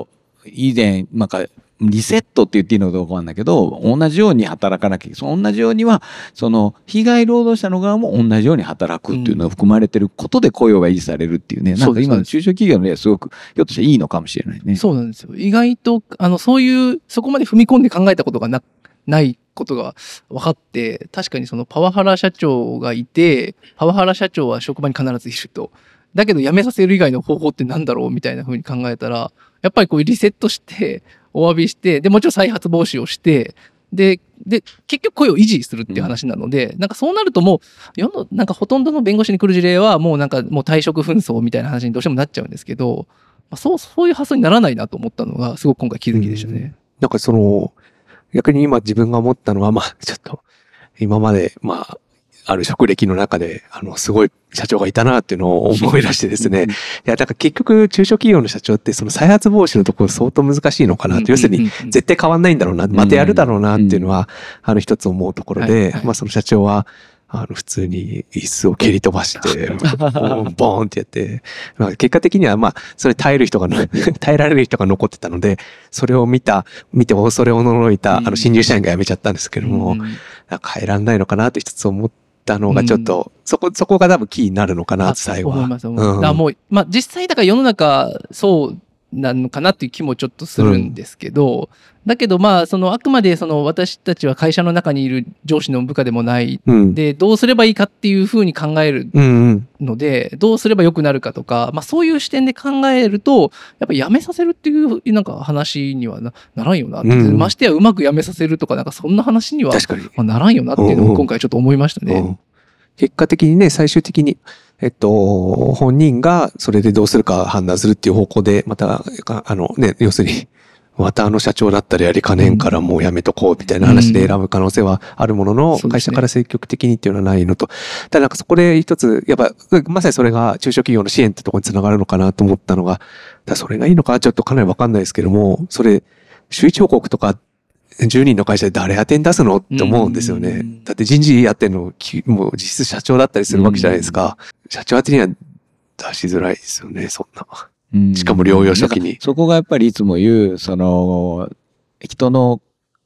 C: 以前、なんか、リセットって言っていいのかどうかわかんないけど、同じように働かなきゃいけない。その同じようには、その、被害労働者の側も同じように働くっていうのが含まれてることで雇用が維持されるっていうね。なんか今の中小企業の例はすごく、ひょっとしたらいいのかもしれないね。
B: そうなんですよ意外とあのそういうそこまで踏み込んで考えたことがなないことが分かって確かにそのパワハラ社長がいてパワハラ社長は職場に必ずいるとだけど辞めさせる以外の方法ってなんだろうみたいな風に考えたらやっぱりこうリセットしてお詫びしてでもちろん再発防止をしてでで結局声を維持するっていう話なので、なんかそうなるともう世のなんかほとんどの弁護士に来る事例はもうなんかもう退職紛争みたいな話にどうしてもなっちゃうんですけど、まあ、そうそういう発想にならないなと思ったのがすごく今回気づきでしたね。
A: なんかその、逆に今自分が思ったのは、まあ、ちょっと、今まで、まあ、ある職歴の中で、あの、すごい社長がいたなっていうのを思い出してですね。いや、だから結局、中小企業の社長って、その再発防止のところ相当難しいのかなと。要するに、
B: に
A: 絶対変わんないんだろうな、またやるだろうなっていうのは、あの一つ思うところでまあその社長は、あの普通に椅子を蹴り飛ばして、ボーンってやって、まあ、結果的にはまあ、それ耐える人がの、耐えられる人が残ってたので、それを見た、見て恐れおののいた、あ
B: うん。
A: の新入社員が辞めちゃったんですけども、
B: うん。
A: なんか変えらんないのかなって一つ思ったのがちょっと、そこ、そこが多分キーになるのかな、
B: あ
A: 最後は。
B: 思います思います。
A: うん
B: もう、まあ実際だから世の中そうなのかなっていう気もちょっとするんですけど、だけどまあそのあくまでその私たちは会社の中にいる上司の部下でもない
A: うん。
B: でどうすればいいかっていうふうに考える
A: うんうん。
B: のでどうすれば良くなるかとか、まあ、そういう視点で考えるとやっぱやめさせるっていうなんか話にはなならんよな
A: うん
B: ましてやうまくやめさせるとかなんかそんな話には
A: 確かに。
B: まあならんよなっていうのを今回ちょっと思いましたね。
A: うん結果的にね、最終的に、えっと、本人がそれでどうするか判断するっていう方向で、また、ああのね、要するに、またあの社長だったらやりかねんからもうやめとこうみたいな話で選ぶ可能性はあるものの、会社から積極的にっていうのはないのと、ただなんかそこで一つ、やっぱ、まさにそれが中小企業の支援ってところにつながるのかなと思ったのが、だそれがいいのかちょっとかなりわかんないですけども、それ、周知報告とか、10人の会社で誰当てに出すのって思うんですよね
B: うん。
A: だって人事やってんの、きもう実質社長だったりするわけじゃないですか。社長当てには出しづらいですよね、そんな。
C: うん。
A: しかも療養初期に。
C: そこがやっぱりいつも言う、その、人の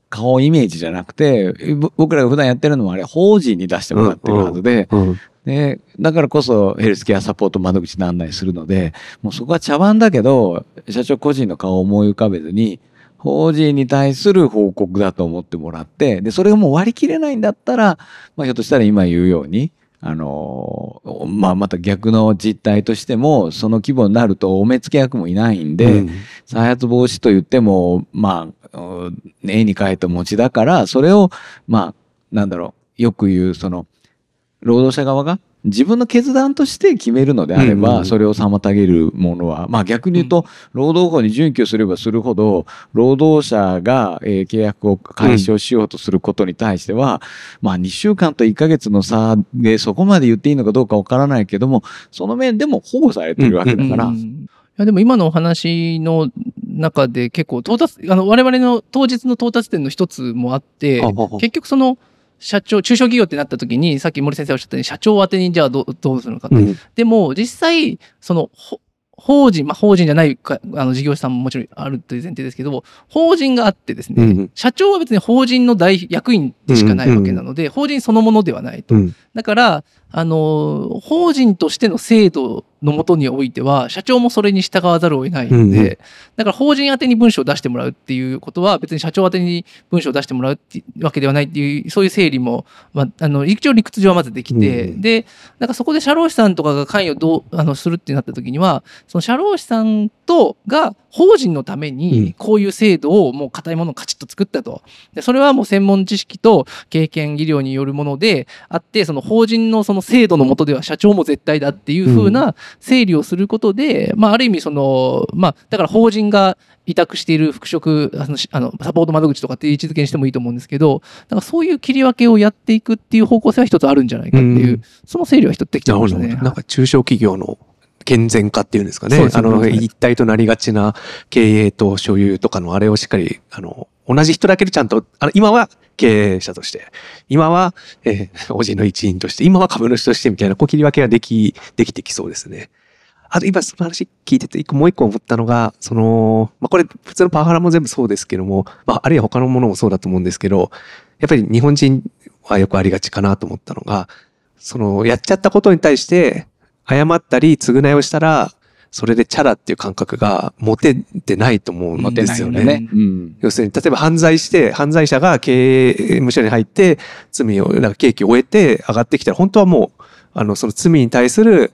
C: 顔イメージじゃなくて、ぼ僕らが普段やってるのはあれ、法人に出してもらってるはずで、
A: うん。
C: で、だからこそヘルスケアサポート窓口に案内するので、もうそこは茶番だけど、社長個人の顔を思い浮かべずに、法人に対する報告だと思ってもらって、で、それがもう割り切れないんだったら、まあひょっとしたら今言うように、あのーまあまた逆の実態としても、その規模になるとお目付け役もいないんで、
A: うん。
C: 再発防止と言っても、まあ、うん絵に描いた餅だから、それを、まあ、なんだろう、よく言う、その、労働者側が自分の決断として決めるのであれば、それを妨げるものは、まあ逆に言うと、労働法に準拠すればするほど、労働者が、えー契約を解消しようとすることに対しては、まあ2週間と1ヶ月の差でそこまで言っていいのかどうかわからないけども、その面でも保護されてるわけだから、
B: うんいやでも今のお話の中で結構到達あの我々の当日の到達点の一つもあって結局その社長中小企業ってなった時にさっき森先生おっしゃったように社長宛てにじゃあどうどうするのかって、
A: うん。
B: でも実際そのほ法人、まあ、法人じゃないかあの事業者さんももちろんあるという前提ですけど法人があってですね、
A: うんうん。
B: 社長は別に法人の大役員でしかないわけなので、法人そのものではないと。
A: うん。
B: だから、あの、法人としての制度のもとにおいては、社長もそれに従わざるを得ないので、
A: うんうん。
B: だから法人宛てに文章を出してもらうっていうことは、別に社長宛てに文章を出してもらうってわけではないっていう、そういう整理も、まあ、あの、一応理屈上はまずできて、
A: うん
B: で、なんかそこで社労士さんとかが関与どうあのするってなった時には、その社労士さんとが法人のため
A: うん
B: にこういう制度をもう固いものをカチッと作ったと。でそれはもう専門知識と経験技量によるものであってその法人のその制度の下では社長も絶対だっていう風な整理をすることで、まあ、ある意味そのまあだから法人が委託している復職あのしあのサポート窓口とかっていう位置づけにしてもいいと思うんですけどなんかそういう切り分けをやっていくっていう方向性は一つあるんじゃないかっていう、
A: うん
B: その整理は一つできて。ましたね。
A: なんか中小企業の健全化っていうんですかね。
B: ね
A: あの、一体となりがちな経営と所有とかのあれをしっかり、あの、同じ人だけでちゃんと、あの、今は経営者として、今は、えー、おじの一員として、今は株主としてみたいな、こう切り分けができ、できてきそうですね。あと今その話聞いてて、一個もう一個思ったのが、その、まあ、これ普通のパワハラも全部そうですけども、まあ、あるいは他のものもそうだと思うんですけど、やっぱり日本人はよくありがちかなと思ったのが、その、やっちゃったことに対して、謝ったり、償いをしたら、それでチャラっていう感覚が持ててないと思うんですよね。
C: ね。うん。
A: 要するに、例えば犯罪して、犯罪者が経営務所に入って、罪を、なんか刑期を終えて上がってきたら、本当はもう、あの、その罪に対する、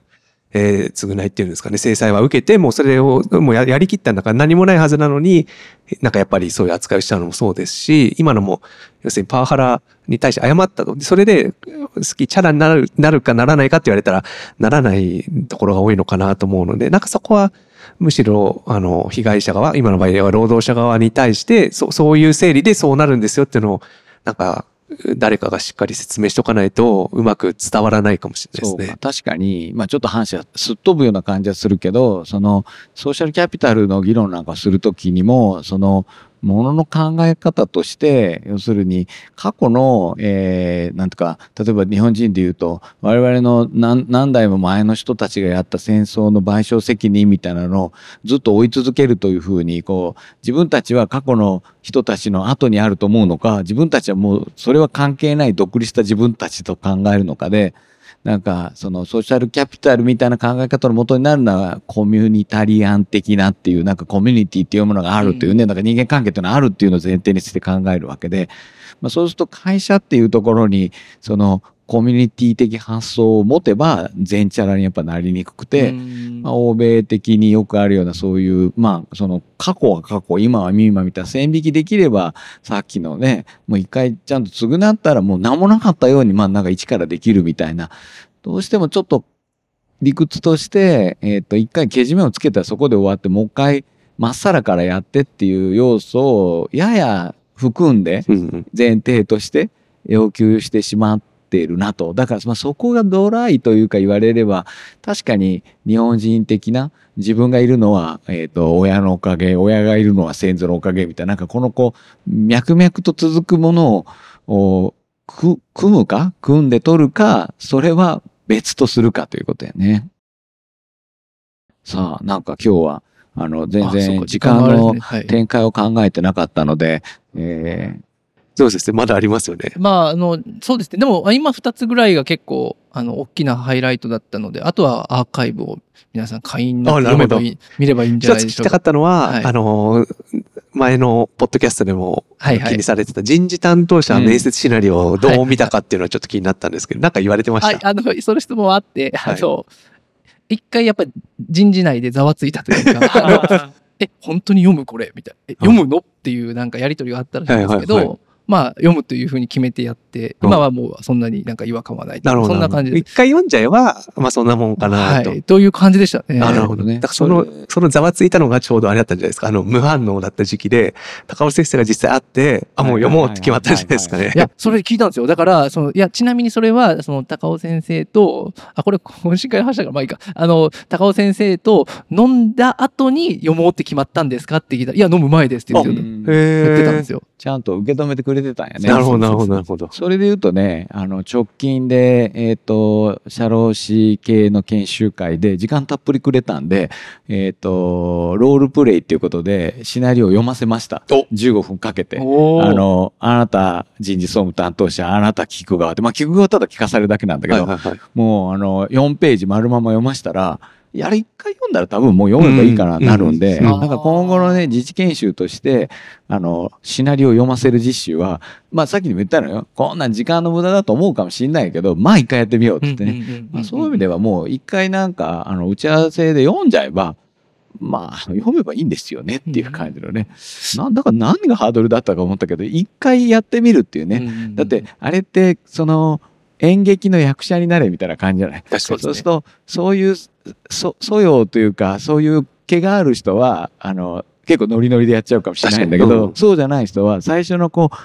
A: えー、償いっていうんですかね、制裁は受けて、もうそれを、もうやりきったんだから何もないはずなのに、なんかやっぱりそういう扱いをしたのもそうですし、今のも、要するにパワハラに対して謝ったと。それで、好き、チャラになる、なるかならないかって言われたら、ならないところが多いのかなと思うので、なんかそこは、むしろ、あの、被害者側、今の場合は労働者側に対して、そそういう整理でそうなるんですよっていうのを、なんか、誰かがしっかり説明しとかないと、うまく伝わらないかもしれないですね。
C: 確かに、まあ、ちょっと話はすっ飛ぶような感じはするけどそのソーシャルキャピタルの議論なんかするときにもそのものの考え方として要するに過去の、えーなんとか例えば日本人で言うと我々の何何代も前の人たちがやった戦争の賠償責任みたいなのをずっと追い続けるというふうにこう自分たちは過去の人たちの後にあると思うのか自分たちはもうそれは関係ない独立した自分たちと考えるのかでなんかそのソーシャルキャピタルみたいな考え方の元になるのはコミュニタリアン的なっていうなんかコミュニティっていうものがあるというね、なん。か人間関係っていうのがあるっていうのを前提にして考えるわけで、まあ、そうすると会社っていうところにそのコミュニティ的発想を持てば全チャラにやっぱなりにくくて、
B: うん
C: まあ、欧米的によくあるようなそういう、まあ、その過去は過去、今は今みたいな線引きできれば、さっきのね、もう一回ちゃんと償ったらもう何もなかったように、まあなんか一からできるみたいな、どうしてもちょっと理屈として、えっ、と、一回けじめをつけたらそこで終わって、もう一回まっさらからやってっていう要素をやや含んで。前提として要求してしまっているなと。だから、まあ、そこがドライというか言われれば、確かに日本人的な自分がいるのは、えっ、と、親のおかげ、親がいるのは先祖のおかげみたいな、なんかこのこう、脈々と続くものを、組むか組んで取るか、それは別とするかということやね。さあ、なんか今日は、あの、全然時間の展開を考えてなかったので、えー
A: そうですね。まだありますよね。
B: まあ、あの、そうですね。でも、あ今2つぐらいが結構、あの、大きなハイライトだったので、あとはアーカイブを皆さん会員になって
A: あなるほど
B: 読めばいい、見ればいいんじゃないでしょうか。
A: ったのは、
B: はい
A: あの、前のポッドキャストでも
B: はいはい
A: 気にされてた人事担当者面接シナリオをどう見たかっていうのはちょっと気になったんですけど、なんか言われてま
B: はい、
A: した。
B: あの、その質問はあって、
A: はい
B: あの、一回やっぱり人事内でざわついたというか、え、本当に読むこれ？みたいな。え読むの？っていうなんかやりとりがあったらしいんですけど、
A: はいはいは
B: まあ読むというふうに決めてやって、
A: うん
B: 今はもうそんなになんか違和感はない
A: なるほど。
B: そんな感じで
A: 一回読んじゃえば、まあそんなもんかなと。
B: はい。という感じでしたね。
A: あなるほどね。だからその、そのざわついたのがちょうどあれだったんじゃないですか。あの、無反応だった時期で、高尾先生が実際会って、あ、もう読もうって決まったんじゃないですかね
B: い。や、それ聞いたんですよ。だから、その、いや、ちなみにそれは、その、高尾先生と、あ、これ、懇親会の話だから、まあいいか。あの、高尾先生と飲んだ後に読もうって決まったんですかって聞いたら、いや、飲む前ですって言ってた
C: うん
B: ですよ。
C: ちゃんと受け止めてくれてたんやね。
A: なるほど、なるほど、なるほど。
C: それで言うとね、あの、直近で、えっ、と、社労士系の研修会で時間たっぷりくれたんで、えっ、と、ロールプレイっていうことでシナリオを読ませました。
A: お
C: 15分かけて。あの、あなた人事総務担当者、あなた聞く側で、まあ聞く側はただ聞かされるだけなんだけど、
A: はいはいはい。
C: もうあの、4ページ丸まま読ましたら、あれ一回読んだら多分もう読めばいいかな、
A: うん
C: なるんで、
A: うん
C: なんか今後のね、自治研修として、あの、シナリオを読ませる実習は、まあさっきにも言ったのよ。こんなん時間の無駄だと思うかもしれないけど、まあ一回やってみようって言ってね。
B: うんうんうんうん
C: まあ、そういう意味ではもう一回なんか、あの、打ち合わせで読んじゃえば、まあ、読めばいいんですよねっていう感じのね。なんだか何がハードルだったか思ったけど、一回やってみるっていうね。
B: うんうんうん
C: だって、あれって、その、演劇の役者になれみたいな感じじゃない？
A: 確かに
C: そうすると、そういう、そ素養というか、そういう毛がある人は、あの、結構ノリノリでやっちゃうかもしれないんだけど、そうじゃない人は、最初のこう、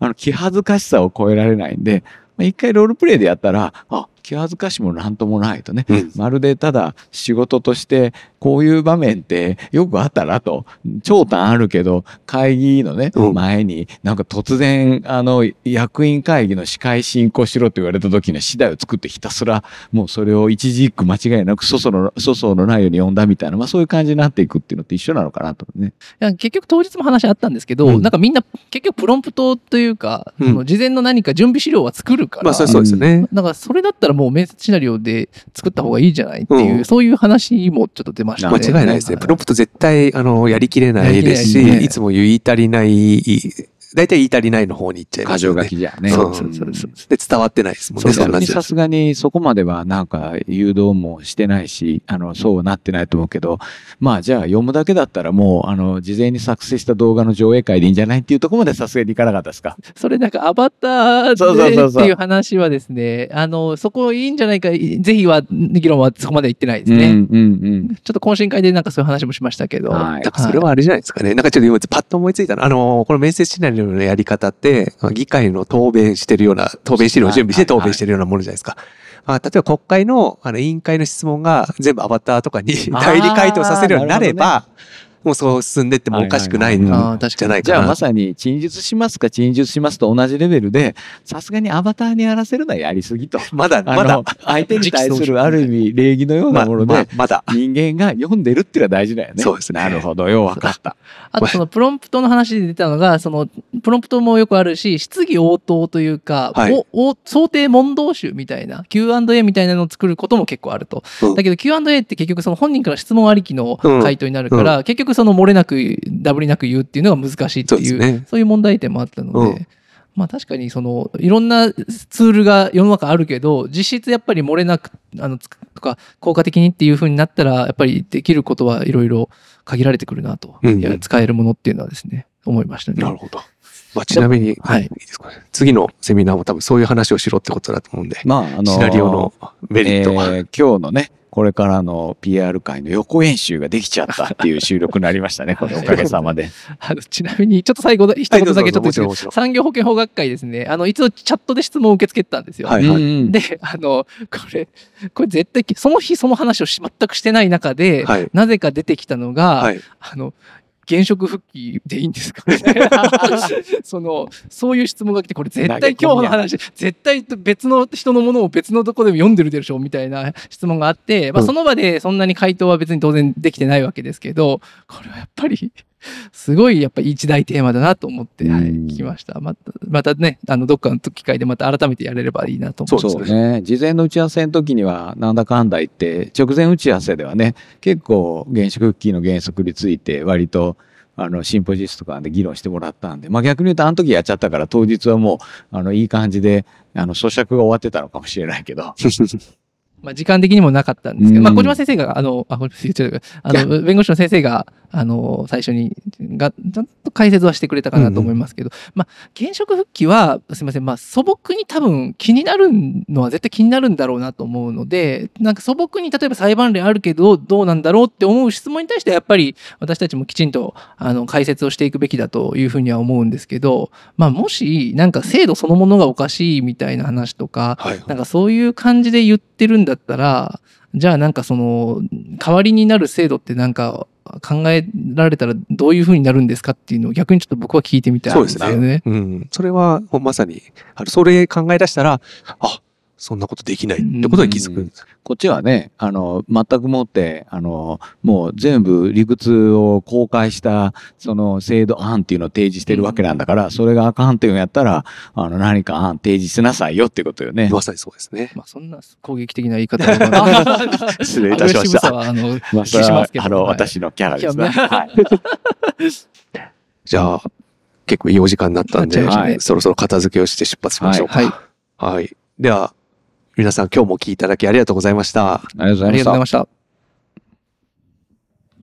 C: あの、気恥ずかしさを超えられないんで、まあ一回ロールプレイでやったら、あ、気恥ずかしもなんともないとね。
A: うん
C: まるでただ仕事としてこういう場面ってよくあったらと。長短あるけど会議のね、
A: うん。
C: 前になんか突然あの役員会議の司会進行しろと言われた時に次第を作ってひたすらもうそれを一字一句間違いなく粗相の粗相のないように読んだみたいな、まあ、そういう感じになっていくっていうのって一緒なのかなと。ね。
B: いや結局当日も話あったんですけど、
A: うん。
B: なんかみんな結局プロンプトというか、
A: うん。
B: その事前の何か準備資料は作るから、
A: まあそうそうですよね。
B: だからそれだったらもう面接シナリオで作った方がいいじゃないっていう、
A: うん。
B: そういう話もちょっと出ました
A: 間
B: ね。
A: 違いないですね。
B: は
A: プロンプト絶対、あの、やりきれないですし、
B: い
A: つも言い足りない、大体言い足りないの方に行っちゃいますよね。
C: 箇条書きじゃね。
A: そう
B: そうそうそう
A: で、伝わってないですもんね、
C: そ
A: んな
C: にさすがにそこまではなんか誘導もしてないし、あの、そうはなってないと思うけど、まあじゃあ読むだけだったらもう、あの、事前に作成した動画の上映会でいいんじゃないっていうところまでさすがにいかなかったですか？
B: それなんかアバターっていう話はですね、あの、そこいいんじゃないか、ぜひは、議論はそこまで行ってないですね。
C: うんうん
B: ちょっと懇親会でなんかそういう話もしましたけど。
C: はい
A: だからそれはあれじゃないですかね。なんかちょっと今パッと思いついたの。あの、この面接シナリオのやり方って、議会の答弁してるような、答弁資料を準備して答弁してるようなものじゃないですか。あ例えば国会のあの委員会の質問が全部アバターとかに代理回答させるようになれば、もうそう進んでってもおかしくないんじゃないかな。
C: じゃあまさに陳述しますか陳述しますと同じレベルで、さすがにアバターにやらせるのはやりすぎと。
A: まだ、
C: あ
A: まだ
C: の、相手に対するある意味礼儀のようなもので、
A: まだ。
C: 人間が読んでるっていうのは大事だよね。
A: そうですね
C: なるほど、よう分かった。
B: あとそのプロンプトの話で出たのが、そのプロンプトもよくあるし、質疑応答というか、
A: はい
B: おお想定問答集みたいな、Q&A みたいなのを作ることも結構あると。
A: うん
B: だけど Q&A って結局その本人から質問ありきの
A: うん
B: 回答になるから、結局その漏れなく、ダブりなく言うっていうのが難しいっていう、
A: そうね
B: そういう問題点もあったので、
A: うん
B: まあ確かにそのいろんなツールが世の中あるけど実質やっぱり漏れなくあのつとか効果的にっていう風になったらやっぱりできることはいろいろ限られてくるなと、
A: うんうん
B: いや使えるものっていうのはですね思いましたね。
A: なるほど。まあ、ちなみに、
B: はい
A: いいですかね。次のセミナーも多分そういう話をしろってことだと思うんで、
C: まあ、あの
A: シナリオのメリットは。
C: えー今日のね、これからの PR 会の予行演習ができちゃったっていう収録になりましたね、これおかげさまで。
B: あのちなみにちょっと最後だ一言だけちょっと
A: はい
B: 産業保険法学会ですねあの一度チャットで質問を受け付けてたんですよ。
A: はいはい。
C: うん
B: であのこれこれ絶対その日その話をし全くしてない中で、
A: はい。
B: なぜか出てきたのが、
A: はい。
B: あの、現職復帰でいいんですか その、そういう質問が来て、これ絶対今日の話、絶対別の人のものを別のとこでも読んでるでしょみたいな質問があって、まあ
A: うん。
B: その場でそんなに回答は別に当然できてないわけですけど、これはやっぱり、すごいやっぱり一大テーマだなと思って、はい、
C: うん
B: 聞きました。また、またね、あの、どっかの機会でまた改めてやれればいいなと思って。
C: そうね。事前の打ち合わせの時には、なんだかんだ言って、直前打ち合わせではね、結構原子クッキーの原則について、割と、あの、シンポジスとかで議論してもらったんで、まあ逆に言うと、あの時やっちゃったから、当日はもう、あの、いい感じで、あの、咀嚼が終わってたのかもしれないけど、
B: まあ、時間的にもなかったんですけど、
C: うん。
B: まあ、小島先生が、あの、あ、あの、弁護士の先生が、あの、最初に、が、ちゃんと解説はしてくれたかなと思いますけど、まあ、現職復帰は、すみません、まあ、素朴に多分気になるのは絶対気になるんだろうなと思うので、なんか素朴に例えば裁判例あるけど、どうなんだろうって思う質問に対しては、やっぱり私たちもきちんと、あの、解説をしていくべきだというふうには思うんですけど、まあ、もし、なんか制度そのものがおかしいみたいな話とか、
A: はい。
B: なんかそういう感じで言ってるんだだったら、じゃあなんかその、代わりになる制度ってなんか考えられたらどういうふうになるんですかっていうのを逆にちょっと僕は聞いてみたいんですよね。
A: うん。それは、まさに、それ考え出したら、あ、そんなことできないってことに気づくんです。
C: こっちはね、あの、全くもって、あの、もう全部理屈を公開した、その制度案っていうのを提示してるわけなんだから、それがあかんっていうんやったら、あの、何か案提示しなさいよってことよね。
A: まさにそうですね。
B: まあそんな攻撃的な言い方は
A: 失礼いたしました。
B: あの、
C: まあ、
B: しますけど
C: あの、
B: はい
C: 私のキャラですね。はい。
A: じゃあ、結構いいお時間になったんで、
B: なっちゃい
A: そろそろ片付けをして出発しましょうか。
B: はい。
A: はい。では、皆さん今日もお聞きいただき。
C: ありがとうございました
B: ありがとうござい。ました。